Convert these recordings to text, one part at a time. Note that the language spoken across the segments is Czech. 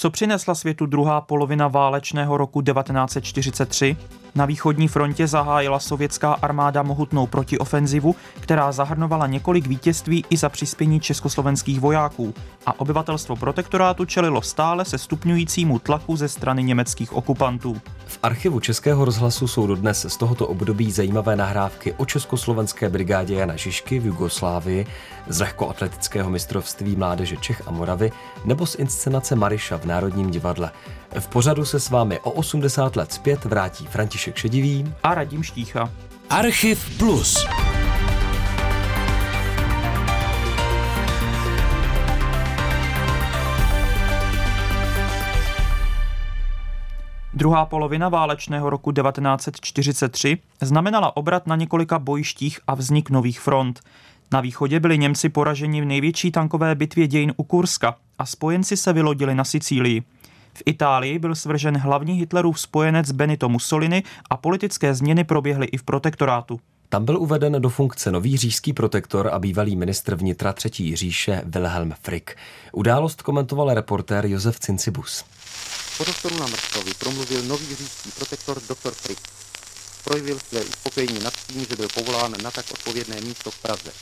Co přinesla světu druhá polovina válečného roku 1943? Na východní frontě zahájila sovětská armáda mohutnou protiofenzivu, která zahrnovala několik vítězství i za přispění československých vojáků a obyvatelstvo protektorátu čelilo stále se stupňujícímu tlaku ze strany německých okupantů. V archivu Českého rozhlasu jsou dodnes z tohoto období zajímavé nahrávky o československé brigádě Jana Žižky v Jugoslávii, z lehkoatletického mistrovství mládeže Čech a Moravy nebo z inscenace Mariša v Národním divadle. V pořadu se s vámi o 80 let zpět vrátí František Šedivý a Radim Štícha. Archiv Plus. Druhá polovina válečného roku 1943 znamenala obrat na několika bojištích a vznik nových front. Na východě byli Němci poraženi v největší tankové bitvě dějin u Kurska a spojenci se vylodili na Sicílii. V Itálii byl svržen hlavní Hitlerův spojenec Benito Mussolini a politické změny proběhly i v protektorátu. Tam byl uveden do funkce nový říšský protektor a bývalý ministr vnitra třetí říše Wilhelm Frick. Událost komentoval reportér Josef Cincibus. Po doktoru Namrstovi promluvil nový říšský protektor dr. Frick. Projevil své uspokojení nad tím, že byl povolán na tak odpovědné místo v Praze.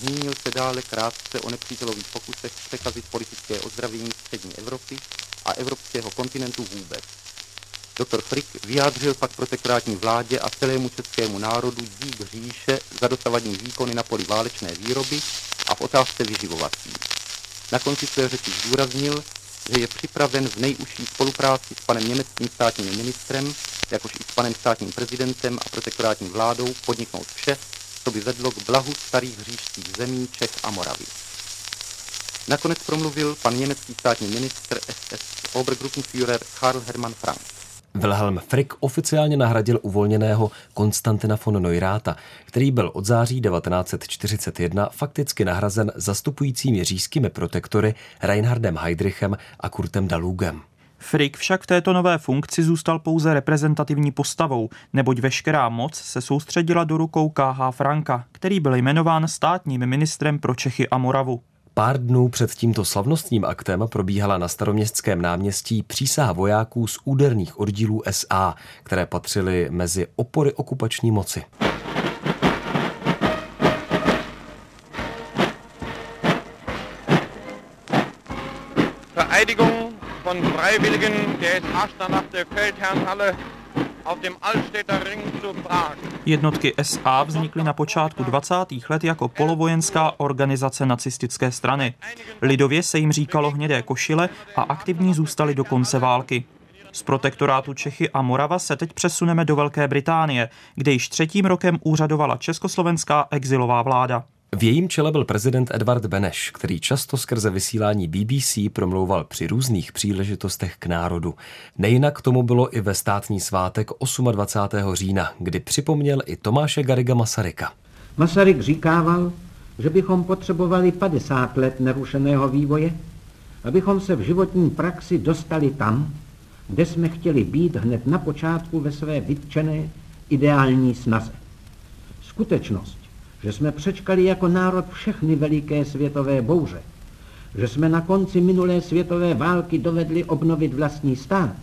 Zmínil se dále krátce o nepřítelových pokusech překazit politické ozdravění střední Evropy a evropského kontinentu vůbec. Dr. Frick vyjádřil pak protektorátní vládě a celému českému národu dík říše za dosavadní výkony na poli válečné výroby a v otázce vyživovací. Na konci své řeči zdůraznil, že je připraven v nejužší spolupráci s panem německým státním ministrem, jakož i s panem státním prezidentem a protektorátní vládou podniknout vše, co by vedlo k blahu starých říšských zemí Čech a Moravy. Nakonec promluvil pan německý státní ministr SS Obergruppenführer Karl Hermann Frank. Wilhelm Frick oficiálně nahradil uvolněného Konstantina von Neurata, který byl od září 1941 fakticky nahrazen zastupujícími říšskými protektory Reinhardem Heydrichem a Kurtem Dalugem. Frick však v této nové funkci zůstal pouze reprezentativní postavou, neboť veškerá moc se soustředila do rukou KH Franka, který byl jmenován státním ministrem pro Čechy a Moravu. Pár dnů před tímto slavnostním aktem probíhala na staroměstském náměstí přísaha vojáků z úderných oddílů SA, které patřily mezi opory okupační moci. Vereidigung von Freiwilligen der SA nach der Feldherrnhalle Jednotky SA vznikly na počátku 20. let jako polovojenská organizace nacistické strany. Lidově se jim říkalo hnědé košile a aktivní zůstali do konce války. Z protektorátu Čechy a Morava se teď přesuneme do Velké Británie, kde již třetím rokem úřadovala československá exilová vláda. V jejím čele byl prezident Edward Beneš, který často skrze vysílání BBC promlouval při různých příležitostech k národu. Nejinak tomu bylo i ve státní svátek 28. října, kdy připomněl i Tomáše Gariga Masaryka. Masaryk říkával, že bychom potřebovali 50 let nerušeného vývoje, abychom se v životní praxi dostali tam, kde jsme chtěli být hned na počátku ve své vytčené ideální snaze. Skutečnost, že jsme přečkali jako národ všechny veliké světové bouře, že jsme na konci minulé světové války dovedli obnovit vlastní stát,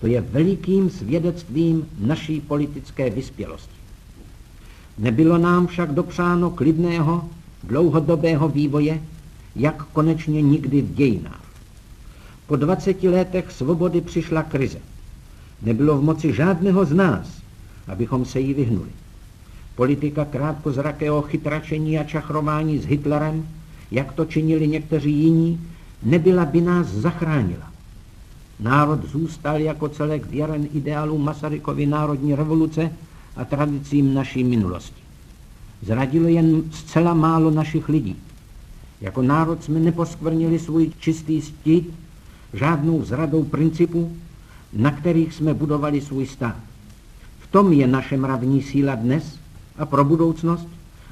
to je velikým svědectvím naší politické vyspělosti. Nebylo nám však dopřáno klidného, dlouhodobého vývoje, jak konečně nikdy v dějinách. Po 20 letech svobody přišla krize. Nebylo v moci žádného z nás, abychom se jí vyhnuli. Politika krátkozrakého chytračení a čachrování s Hitlerem, jak to činili někteří jiní, nebyla by nás zachránila. Národ zůstal jako celek věren ideálu Masarykovy národní revoluce a tradicím naší minulosti. Zradilo jen zcela málo našich lidí. Jako národ jsme neposkvrnili svůj čistý stít žádnou zradou principů, na kterých jsme budovali svůj stát. V tom je naše mravní síla dnes a pro budoucnost,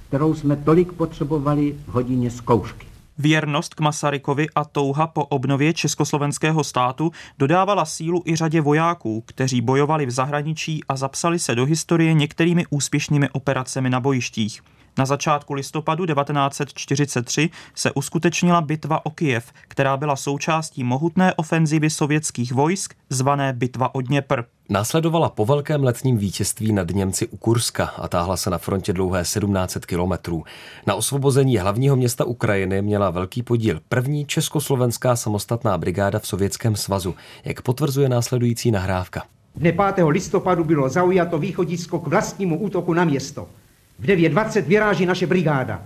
kterou jsme tolik potřebovali v hodině zkoušky. Věrnost k Masarykovi a touha po obnově československého státu dodávala sílu i řadě vojáků, kteří bojovali v zahraničí a zapsali se do historie některými úspěšnými operacemi na bojištích. Na začátku listopadu 1943 se uskutečnila bitva o Kijev, která byla součástí mohutné ofenzivy sovětských vojsk zvané Bitva o Dněpr. Následovala po velkém letním vítězství nad Němci u Kurska a táhla se na frontě dlouhé 1700 kilometrů. Na osvobození hlavního města Ukrajiny měla velký podíl první československá samostatná brigáda v Sovětském svazu, jak potvrzuje následující nahrávka. Dne 5. listopadu bylo zaujato východisko k vlastnímu útoku na město. V 9.20 vyráží naše brigáda.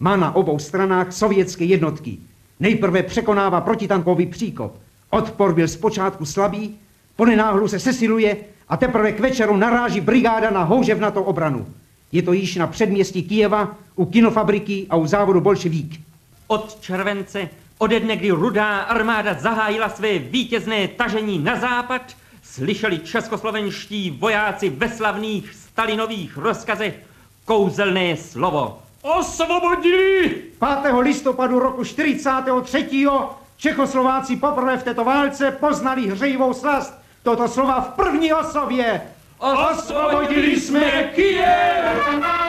Má na obou stranách sovětské jednotky. Nejprve překonává protitankový příkop. Odpor byl zpočátku slabý, po nenáhlu se sesiluje a teprve k večeru naráží brigáda na houževnatou obranu. Je to již na předměstí Kijeva, u kinofabriky a u závodu Bolševík. Od července, ode dne, kdy rudá armáda zahájila své vítězné tažení na západ, slyšeli českoslovenští vojáci ve slavných Stalinových rozkazech kouzelné slovo. Osvobodili! 5. listopadu roku 43. Čechoslováci poprvé v této válce poznali hřejivou slast. Toto slova v první osobě. Osvobodili jsme Kyjev!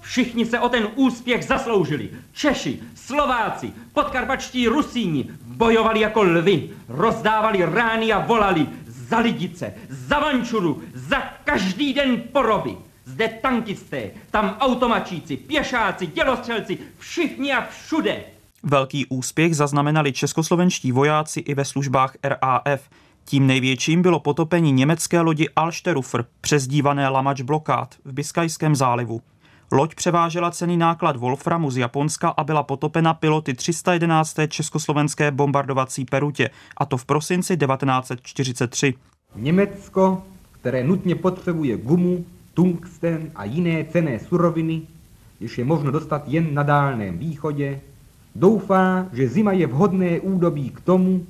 Všichni se o ten úspěch zasloužili. Češi, Slováci, podkarpačtí Rusíni bojovali jako lvy, rozdávali rány a volali za lidice, za vančuru, za každý den poroby. Zde tankisté, tam automačíci, pěšáci, dělostřelci, všichni a všude. Velký úspěch zaznamenali českoslovenští vojáci i ve službách RAF. Tím největším bylo potopení německé lodi Alsterufer, přezdívané Lamač blokád v Biskajském zálivu. Loď převážela cený náklad Wolframu z Japonska a byla potopena piloty 311. československé bombardovací perutě, a to v prosinci 1943. Německo, které nutně potřebuje gumu, tungsten a jiné cené suroviny, jež je možno dostat jen na Dálném východě, doufá, že zima je vhodné údobí k tomu,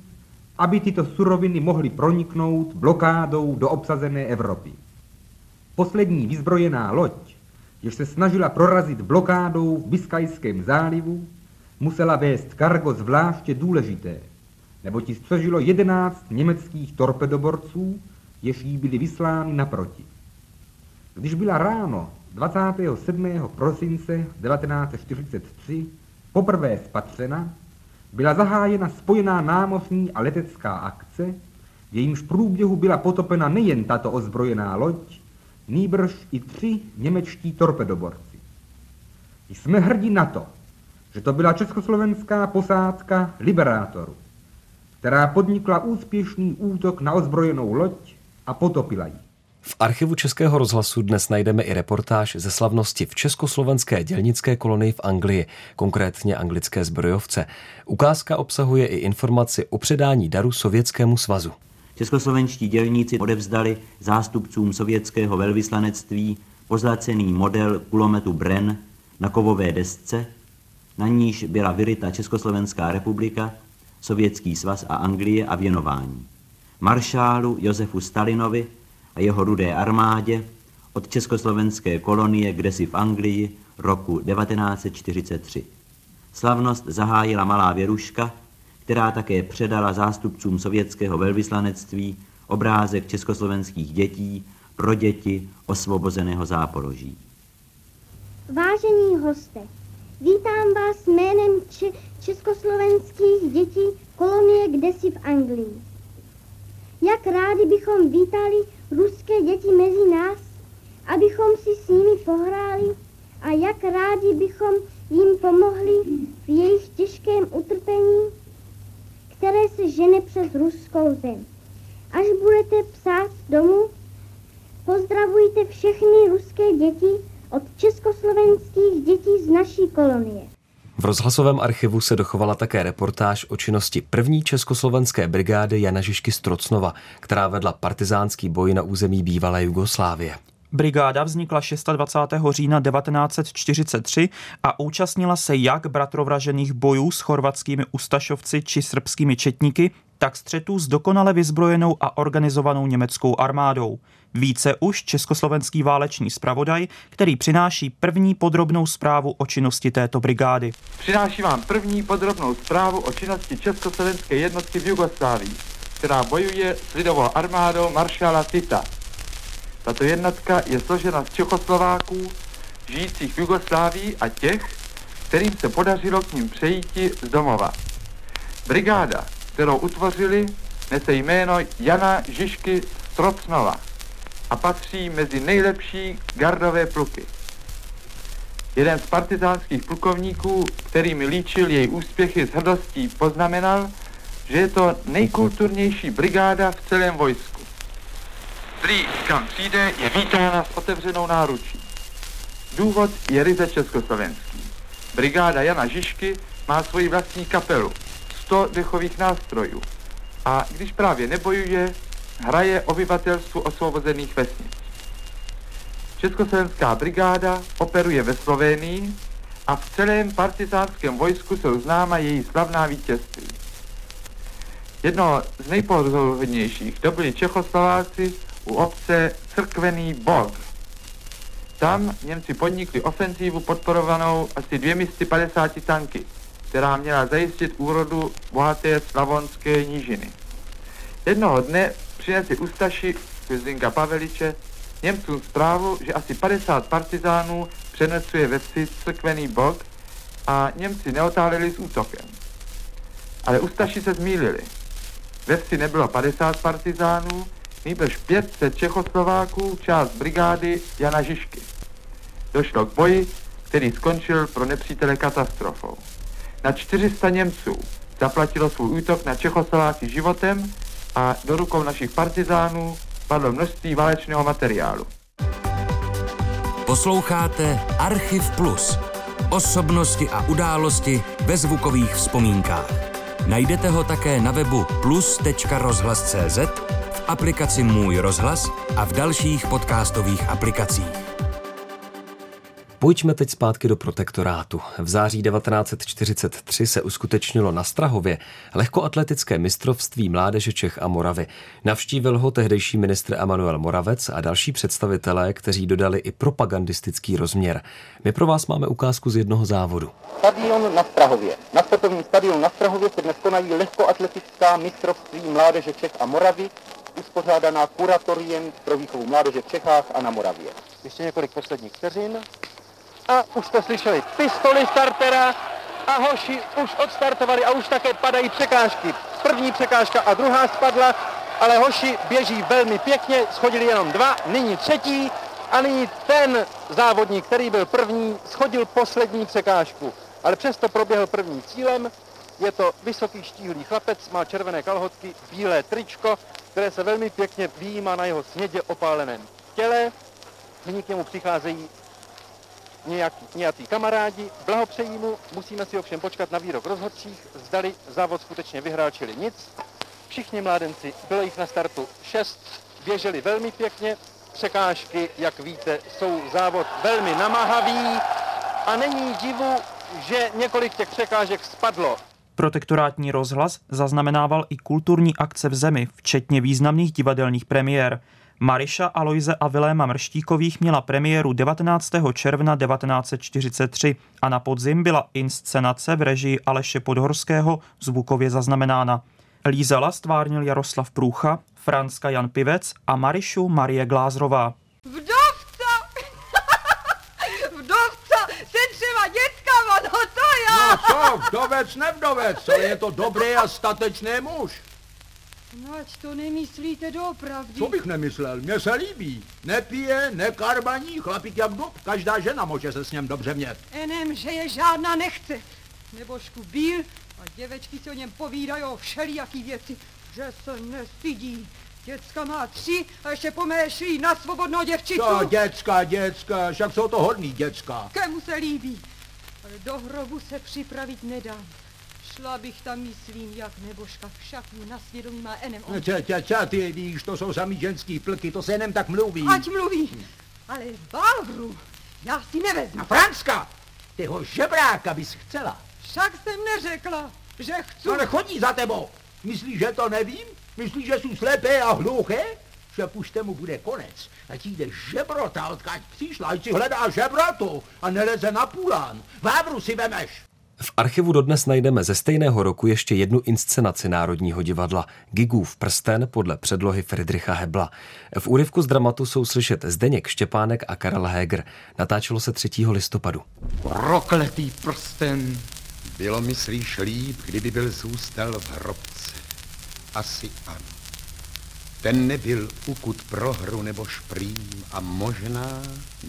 aby tyto suroviny mohly proniknout blokádou do obsazené Evropy. Poslední vyzbrojená loď, jež se snažila prorazit blokádou v Biskajském zálivu, musela vést kargo zvláště důležité, neboť ji střežilo 11 německých torpedoborců, jež jí byly vyslány naproti. Když byla ráno 27. prosince 1943 poprvé spatřena, byla zahájena spojená námořní a letecká akce, v jejímž průběhu byla potopena nejen tato ozbrojená loď, nýbrž i tři němečtí torpedoborci. Jsme hrdí na to, že to byla československá posádka Liberátoru, která podnikla úspěšný útok na ozbrojenou loď a potopila ji. V archivu Českého rozhlasu dnes najdeme i reportáž ze slavnosti v československé dělnické kolonii v Anglii, konkrétně anglické zbrojovce. Ukázka obsahuje i informaci o předání daru Sovětskému svazu. Českoslovenští dělníci odevzdali zástupcům sovětského velvyslanectví pozlacený model kulometu Bren na kovové desce, na níž byla vyryta Československá republika, Sovětský svaz a Anglie a věnování. Maršálu Josefu Stalinovi a jeho rudé armádě od československé kolonie kdesi v Anglii roku 1943. Slavnost zahájila malá věruška, která také předala zástupcům sovětského velvyslanectví obrázek československých dětí pro děti osvobozeného záporoží. Vážení hoste, vítám vás jménem če- československých dětí kolonie kdesi v Anglii. Jak rádi bychom vítali ruské děti mezi nás, abychom si s nimi pohráli a jak rádi bychom jim pomohli v jejich těžkém utrpení, se žene přes ruskou zem. Až budete psát domů, pozdravujte všechny ruské děti od československých dětí z naší kolonie. V rozhlasovém archivu se dochovala také reportáž o činnosti první československé brigády Jana Žižky Strocnova, která vedla partizánský boj na území bývalé Jugoslávie. Brigáda vznikla 26. října 1943 a účastnila se jak bratrovražených bojů s chorvatskými ustašovci či srbskými četníky, tak střetů s dokonale vyzbrojenou a organizovanou německou armádou. Více už československý válečný zpravodaj, který přináší první podrobnou zprávu o činnosti této brigády. Přináší vám první podrobnou zprávu o činnosti československé jednotky v Jugoslávii, která bojuje s lidovou armádou maršála Tita. Tato jednotka je složena z Čechoslováků, žijících v Jugoslávii a těch, kterým se podařilo k ním přejíti z domova. Brigáda, kterou utvořili, nese jméno Jana Žižky Strocnova a patří mezi nejlepší gardové pluky. Jeden z partizánských plukovníků, který mi líčil její úspěchy s hrdostí, poznamenal, že je to nejkulturnější brigáda v celém vojsku. Prý, kam přijde, je vítána s otevřenou náručí. Důvod je ryze československý. Brigáda Jana Žižky má svoji vlastní kapelu, 100 dechových nástrojů. A když právě nebojuje, hraje obyvatelstvu osvobozených vesnic. Československá brigáda operuje ve Slovenii a v celém partizánském vojsku jsou známa její slavná vítězství. Jedno z nejpozoruhodnějších dobili Čechoslováci u obce Crkvený Bog. Tam Němci podnikli ofenzívu podporovanou asi 250 tanky, která měla zajistit úrodu bohaté slavonské nížiny. Jednoho dne přinesli Ustaši Kvězdinka Paveliče Němcům zprávu, že asi 50 partizánů přenecuje ve vsi Crkvený Bog a Němci neotáleli s útokem. Ale Ustaši se zmýlili. Ve vsi nebylo 50 partizánů, nýbrž 500 Čechoslováků, část brigády Jana Žižky. Došlo k boji, který skončil pro nepřítele katastrofou. Na 400 Němců zaplatilo svůj útok na Čechoslováky životem a do rukou našich partizánů padlo množství válečného materiálu. Posloucháte Archiv Plus. Osobnosti a události ve zvukových vzpomínkách. Najdete ho také na webu plus.rozhlas.cz, aplikaci Můj rozhlas a v dalších podcastových aplikacích. Pojďme teď zpátky do protektorátu. V září 1943 se uskutečnilo na Strahově lehkoatletické mistrovství mládeže Čech a Moravy. Navštívil ho tehdejší ministr Emanuel Moravec a další představitelé, kteří dodali i propagandistický rozměr. My pro vás máme ukázku z jednoho závodu. Stadion na Strahově. Na sportovním stadionu na Strahově se dnes konají lehkoatletická mistrovství mládeže Čech a Moravy, uspořádaná kuratoriem pro výchovu mládeže v Čechách a na Moravě. Ještě několik posledních vteřin a už jste slyšeli pistoli startera a hoši už odstartovali a už také padají překážky. První překážka a druhá spadla, ale hoši běží velmi pěkně, schodili jenom dva, nyní třetí a nyní ten závodník, který byl první, schodil poslední překážku. Ale přesto proběhl první cílem, je to vysoký štíhlý chlapec, má červené kalhotky, bílé tričko, které se velmi pěkně výjímá na jeho snědě opáleném těle. Nyní k němu přicházejí nějaký, nějaký kamarádi, blahopřejí mu, musíme si ovšem počkat na výrok rozhodčích, zdali závod skutečně vyhrál, čili nic. Všichni mládenci, bylo jich na startu šest, běželi velmi pěkně, překážky, jak víte, jsou závod velmi namáhavý a není divu, že několik těch překážek spadlo. Protektorátní rozhlas zaznamenával i kulturní akce v zemi, včetně významných divadelních premiér. Mariša Aloise a Viléma Mrštíkových měla premiéru 19. června 1943 a na podzim byla inscenace v režii Aleše Podhorského zvukově zaznamenána. Lízala stvárnil Jaroslav Průcha, Franska Jan Pivec a Marišu Marie Glázrová. Vdovca! Vdovca! Ten třeba dětka, no to já! No co, vdovec, nevdovec, ale je to dobrý a statečný muž. No ať to nemyslíte doopravdy. Co bych nemyslel, mně se líbí. Nepije, nekarbaní, chlapík jak dub, každá žena může se s něm dobře mět. Enem, že je žádná nechce. Nebožku bíl a děvečky si o něm povídají o všelijaký věci, že se nestydí. Děcka má tři a ještě poméšlí na svobodnou děvčicu. Co, děcka, děcka, však jsou to hodný děcka. Kemu se líbí. Ale do hrobu se připravit nedám. Šla bych tam, myslím, jak nebožka, však mu na svědomí má enem. On... Tě, tě, tě, ty víš, to jsou samý ženský plky, to se jenom tak mluví. Ať mluví, ale Bávru já si nevezmu. A Franska, tyho žebráka bys chcela. Však jsem neřekla, že chci. Ale chodí za tebou. Myslíš, že to nevím? Myslíš, že jsou slepé a hluché? Že pušte mu bude konec. Ať jde žebrota, odkud přišla, ať si hledá žebrotu a neleze na půlán. Vávru si vemeš. V archivu dodnes najdeme ze stejného roku ještě jednu inscenaci Národního divadla Gigův prsten podle předlohy Friedricha Hebla. V úryvku z dramatu jsou slyšet Zdeněk Štěpánek a Karel Heger. Natáčelo se 3. listopadu. Prokletý prsten. Bylo myslíš líp, kdyby byl zůstal v hrobce. Asi ano. Ten nebyl ukut pro hru nebo šprým a možná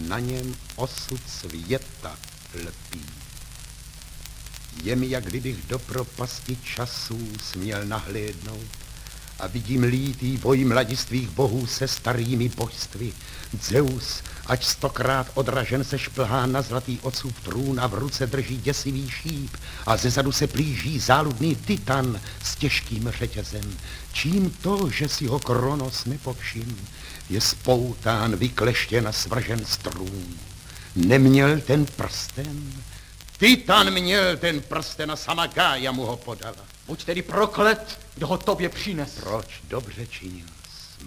na něm osud světa lpí. Je mi, jak kdybych do propasti časů směl nahlédnout a vidím lítý boj mladistvých bohů se starými božstvy. Zeus, ať stokrát odražen se šplhá na zlatý ocův trůn a v ruce drží děsivý šíp a zezadu se plíží záludný titan s těžkým řetězem. Čím to, že si ho Kronos nepovšim, je spoután, vykleštěn a svržen strům. Neměl ten prsten, Titan měl ten prsten a sama Gája mu ho podala. Buď tedy proklet, kdo ho tobě přines. Proč dobře činil?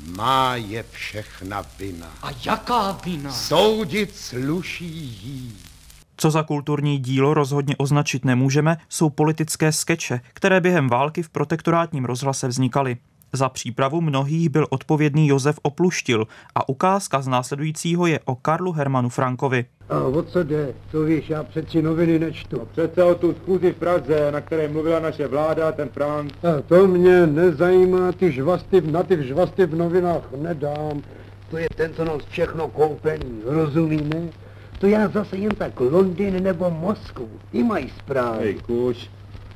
Má je všechna vina. A jaká vina? Soudit sluší jí. Co za kulturní dílo rozhodně označit nemůžeme, jsou politické skeče, které během války v protektorátním rozhlase vznikaly. Za přípravu mnohých byl odpovědný Josef Opluštil a ukázka z následujícího je o Karlu Hermanu Frankovi. A o co jde? To víš, já přeci noviny nečtu. No přece o tu schůzi v Praze, na které mluvila naše vláda, ten Frank. A to mě nezajímá, ty žvasty, na ty žvasty v novinách nedám. To je ten, co nás všechno koupený, rozumíme? To já zase jen tak Londýn nebo Moskvu, ty mají zprávy. Hej, kuš,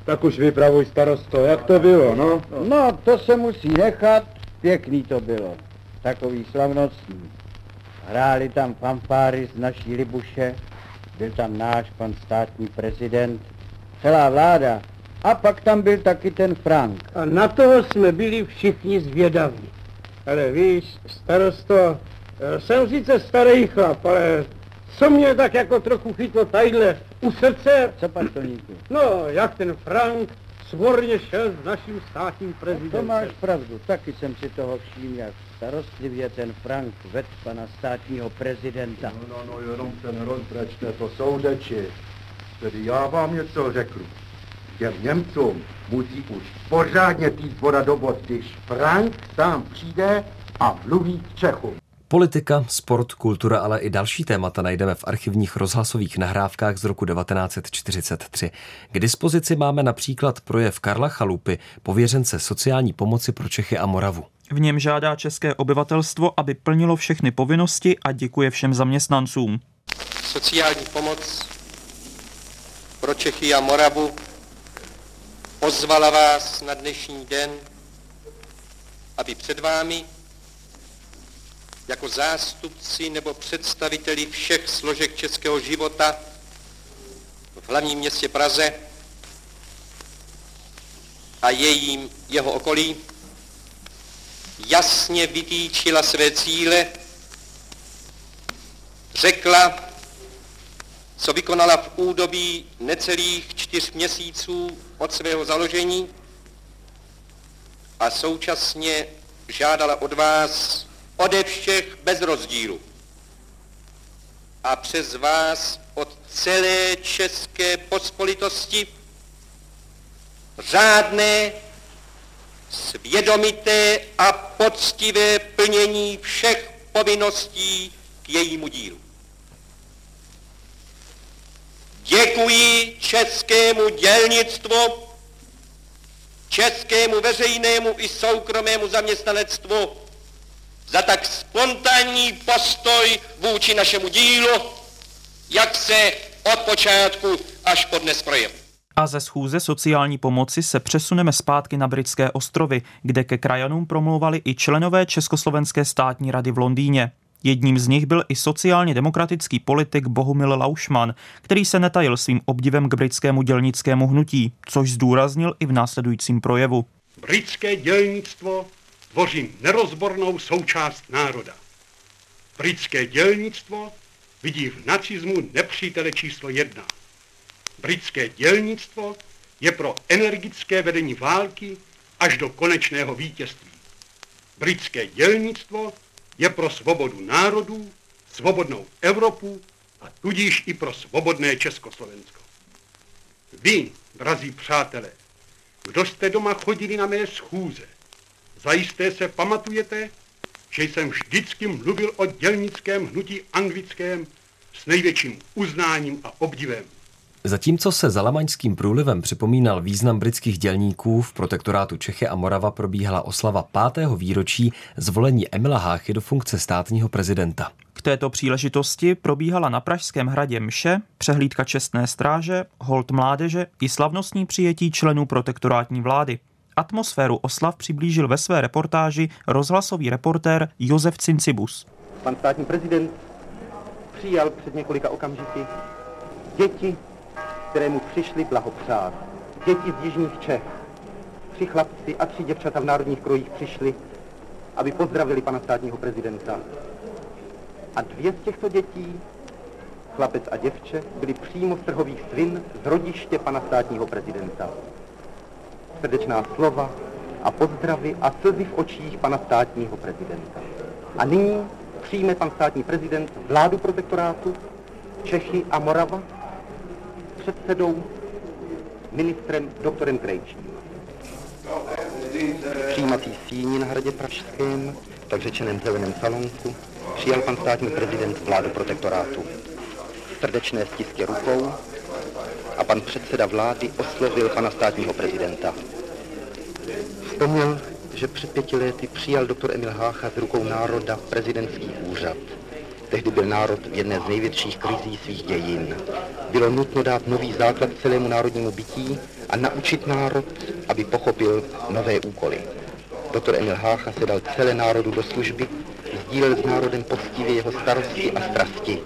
tak už vypravuj starosto, jak to bylo, no? No, to se musí nechat, pěkný to bylo, takový slavnostní. Hráli tam fanfáry z naší Libuše, byl tam náš pan státní prezident, celá vláda. A pak tam byl taky ten Frank. A na toho jsme byli všichni zvědaví. Ale víš, starosto, jsem sice starý chlap, ale co mě tak jako trochu chytlo tadyhle u srdce... Co pan Toníku? No, jak ten Frank svorně šel s naším státním prezidentem. To máš pravdu, taky jsem si toho všiml, jak starostlivě ten Frank ved pana státního prezidenta. No, no, no, jenom se nerozbrečte, to jsou řeči. Tedy já vám něco řeknu. Těm Němcům musí už pořádně týt voda do bod, když Frank sám přijde a mluví k Čechům. Politika, sport, kultura, ale i další témata najdeme v archivních rozhlasových nahrávkách z roku 1943. K dispozici máme například projev Karla Chalupy, pověřence sociální pomoci pro Čechy a Moravu. V něm žádá české obyvatelstvo, aby plnilo všechny povinnosti a děkuje všem zaměstnancům. Sociální pomoc pro Čechy a Moravu pozvala vás na dnešní den, aby před vámi jako zástupci nebo představiteli všech složek českého života v hlavním městě Praze a jejím jeho okolí jasně vytýčila své cíle, řekla, co vykonala v údobí necelých čtyř měsíců od svého založení a současně žádala od vás ode všech bez rozdílu a přes vás od celé české pospolitosti řádné, svědomité a poctivé plnění všech povinností k jejímu dílu. Děkuji českému dělnictvu, českému veřejnému i soukromému zaměstnanectvu za tak spontánní postoj vůči našemu dílu, jak se od počátku až po dnes projev. A ze schůze sociální pomoci se přesuneme zpátky na Britské ostrovy, kde ke krajanům promlouvali i členové Československé státní rady v Londýně. Jedním z nich byl i sociálně demokratický politik Bohumil Laušman, který se netajil svým obdivem k britskému dělnickému hnutí, což zdůraznil i v následujícím projevu. Britské dělnictvo tvoří nerozbornou součást národa. Britské dělnictvo vidí v nacismu nepřítele číslo jedna. Britské dělnictvo je pro energické vedení války až do konečného vítězství. Britské dělnictvo je pro svobodu národů, svobodnou Evropu a tudíž i pro svobodné Československo. Vy, drazí přátelé, kdo jste doma chodili na mé schůze, zajisté se pamatujete, že jsem vždycky mluvil o dělnickém hnutí anglickém s největším uznáním a obdivem. Zatímco se za Lamaňským průlivem připomínal význam britských dělníků, v protektorátu Čechy a Morava probíhala oslava pátého výročí zvolení Emila Háchy do funkce státního prezidenta. K této příležitosti probíhala na Pražském hradě mše, přehlídka čestné stráže, hold mládeže i slavnostní přijetí členů protektorátní vlády. Atmosféru oslav přiblížil ve své reportáži rozhlasový reportér Josef Cincibus. Pan státní prezident přijal před několika okamžiky děti, které mu přišli blahopřát. Děti z jižních Čech. Tři chlapci a tři děvčata v národních krojích přišli, aby pozdravili pana státního prezidenta. A dvě z těchto dětí, chlapec a děvče, byli přímo z trhových svin z rodiště pana státního prezidenta. Srdečná slova a pozdravy a slzy v očích pana státního prezidenta. A nyní přijme pan státní prezident vládu protektorátu Čechy a Morava předsedou ministrem doktorem Krejčím. Přijímací síni na hradě Pražském, tak řečeném zeleném salonku, přijal pan státní prezident vládu protektorátu. Srdečné stisky rukou a pan předseda vlády oslovil pana státního prezidenta. Vzpomněl, že před pěti lety přijal doktor Emil Hácha z rukou národa prezidentský úřad. Tehdy byl národ v jedné z největších krizí svých dějin. Bylo nutno dát nový základ celému národnímu bytí a naučit národ, aby pochopil nové úkoly. Doktor Emil Hácha se dal celé národu do služby, sdílel s národem poctivě jeho starosti a strasti.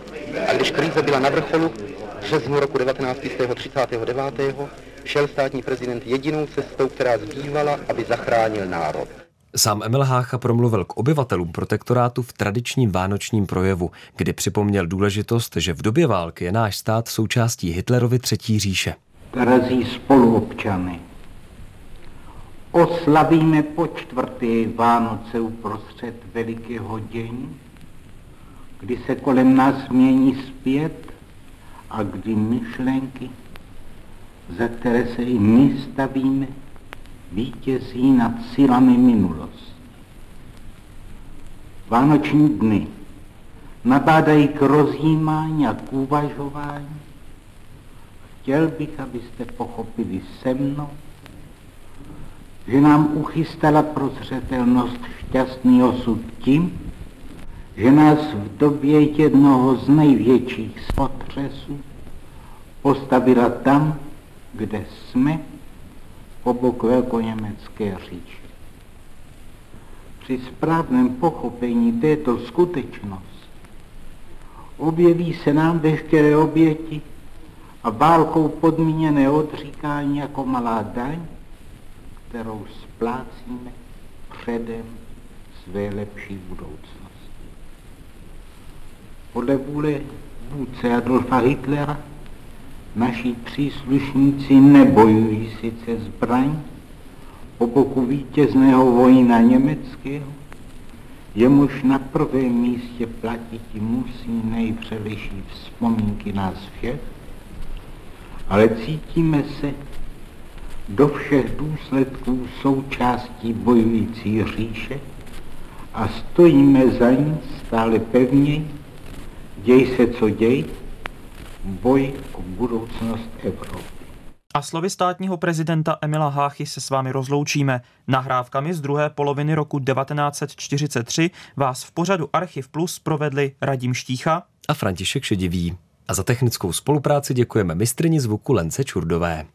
A když krize byla na vrcholu, v březnu roku 1939. šel státní prezident jedinou cestou, která zbývala, aby zachránil národ. Sám Emil Hácha promluvil k obyvatelům protektorátu v tradičním vánočním projevu, kdy připomněl důležitost, že v době války je náš stát součástí Hitlerovy třetí říše. Drazí spoluobčany, oslavíme po čtvrté Vánoce uprostřed velikého dění, kdy se kolem nás mění zpět a kdy myšlenky, za které se i my stavíme, vítězí nad silami minulosti. Vánoční dny nabádají k rozjímání a k uvažování. Chtěl bych, abyste pochopili se mnou, že nám uchystala prozřetelnost šťastný osud tím, že nás v době jednoho z největších spotřesů postavila tam, kde jsme po bok velkoněmecké říše. Při správném pochopení této skutečnosti objeví se nám veškeré oběti a válkou podmíněné odříkání jako malá daň, kterou splácíme předem své lepší budoucnosti. Podle vůle vůdce Adolfa Hitlera naši příslušníci nebojují sice zbraň po boku vítězného vojna německého, jemuž na prvém místě platit musí nejvřelejší vzpomínky nás všech, ale cítíme se do všech důsledků součástí bojující říše a stojíme za ní stále pevněji, děj se, co děj, boj o budoucnost Evropy. A slovy státního prezidenta Emila Háchy se s vámi rozloučíme. Nahrávkami z druhé poloviny roku 1943 vás v pořadu Archiv Plus provedli Radim Štícha a František Šedivý. A za technickou spolupráci děkujeme mistrni zvuku Lence Čurdové.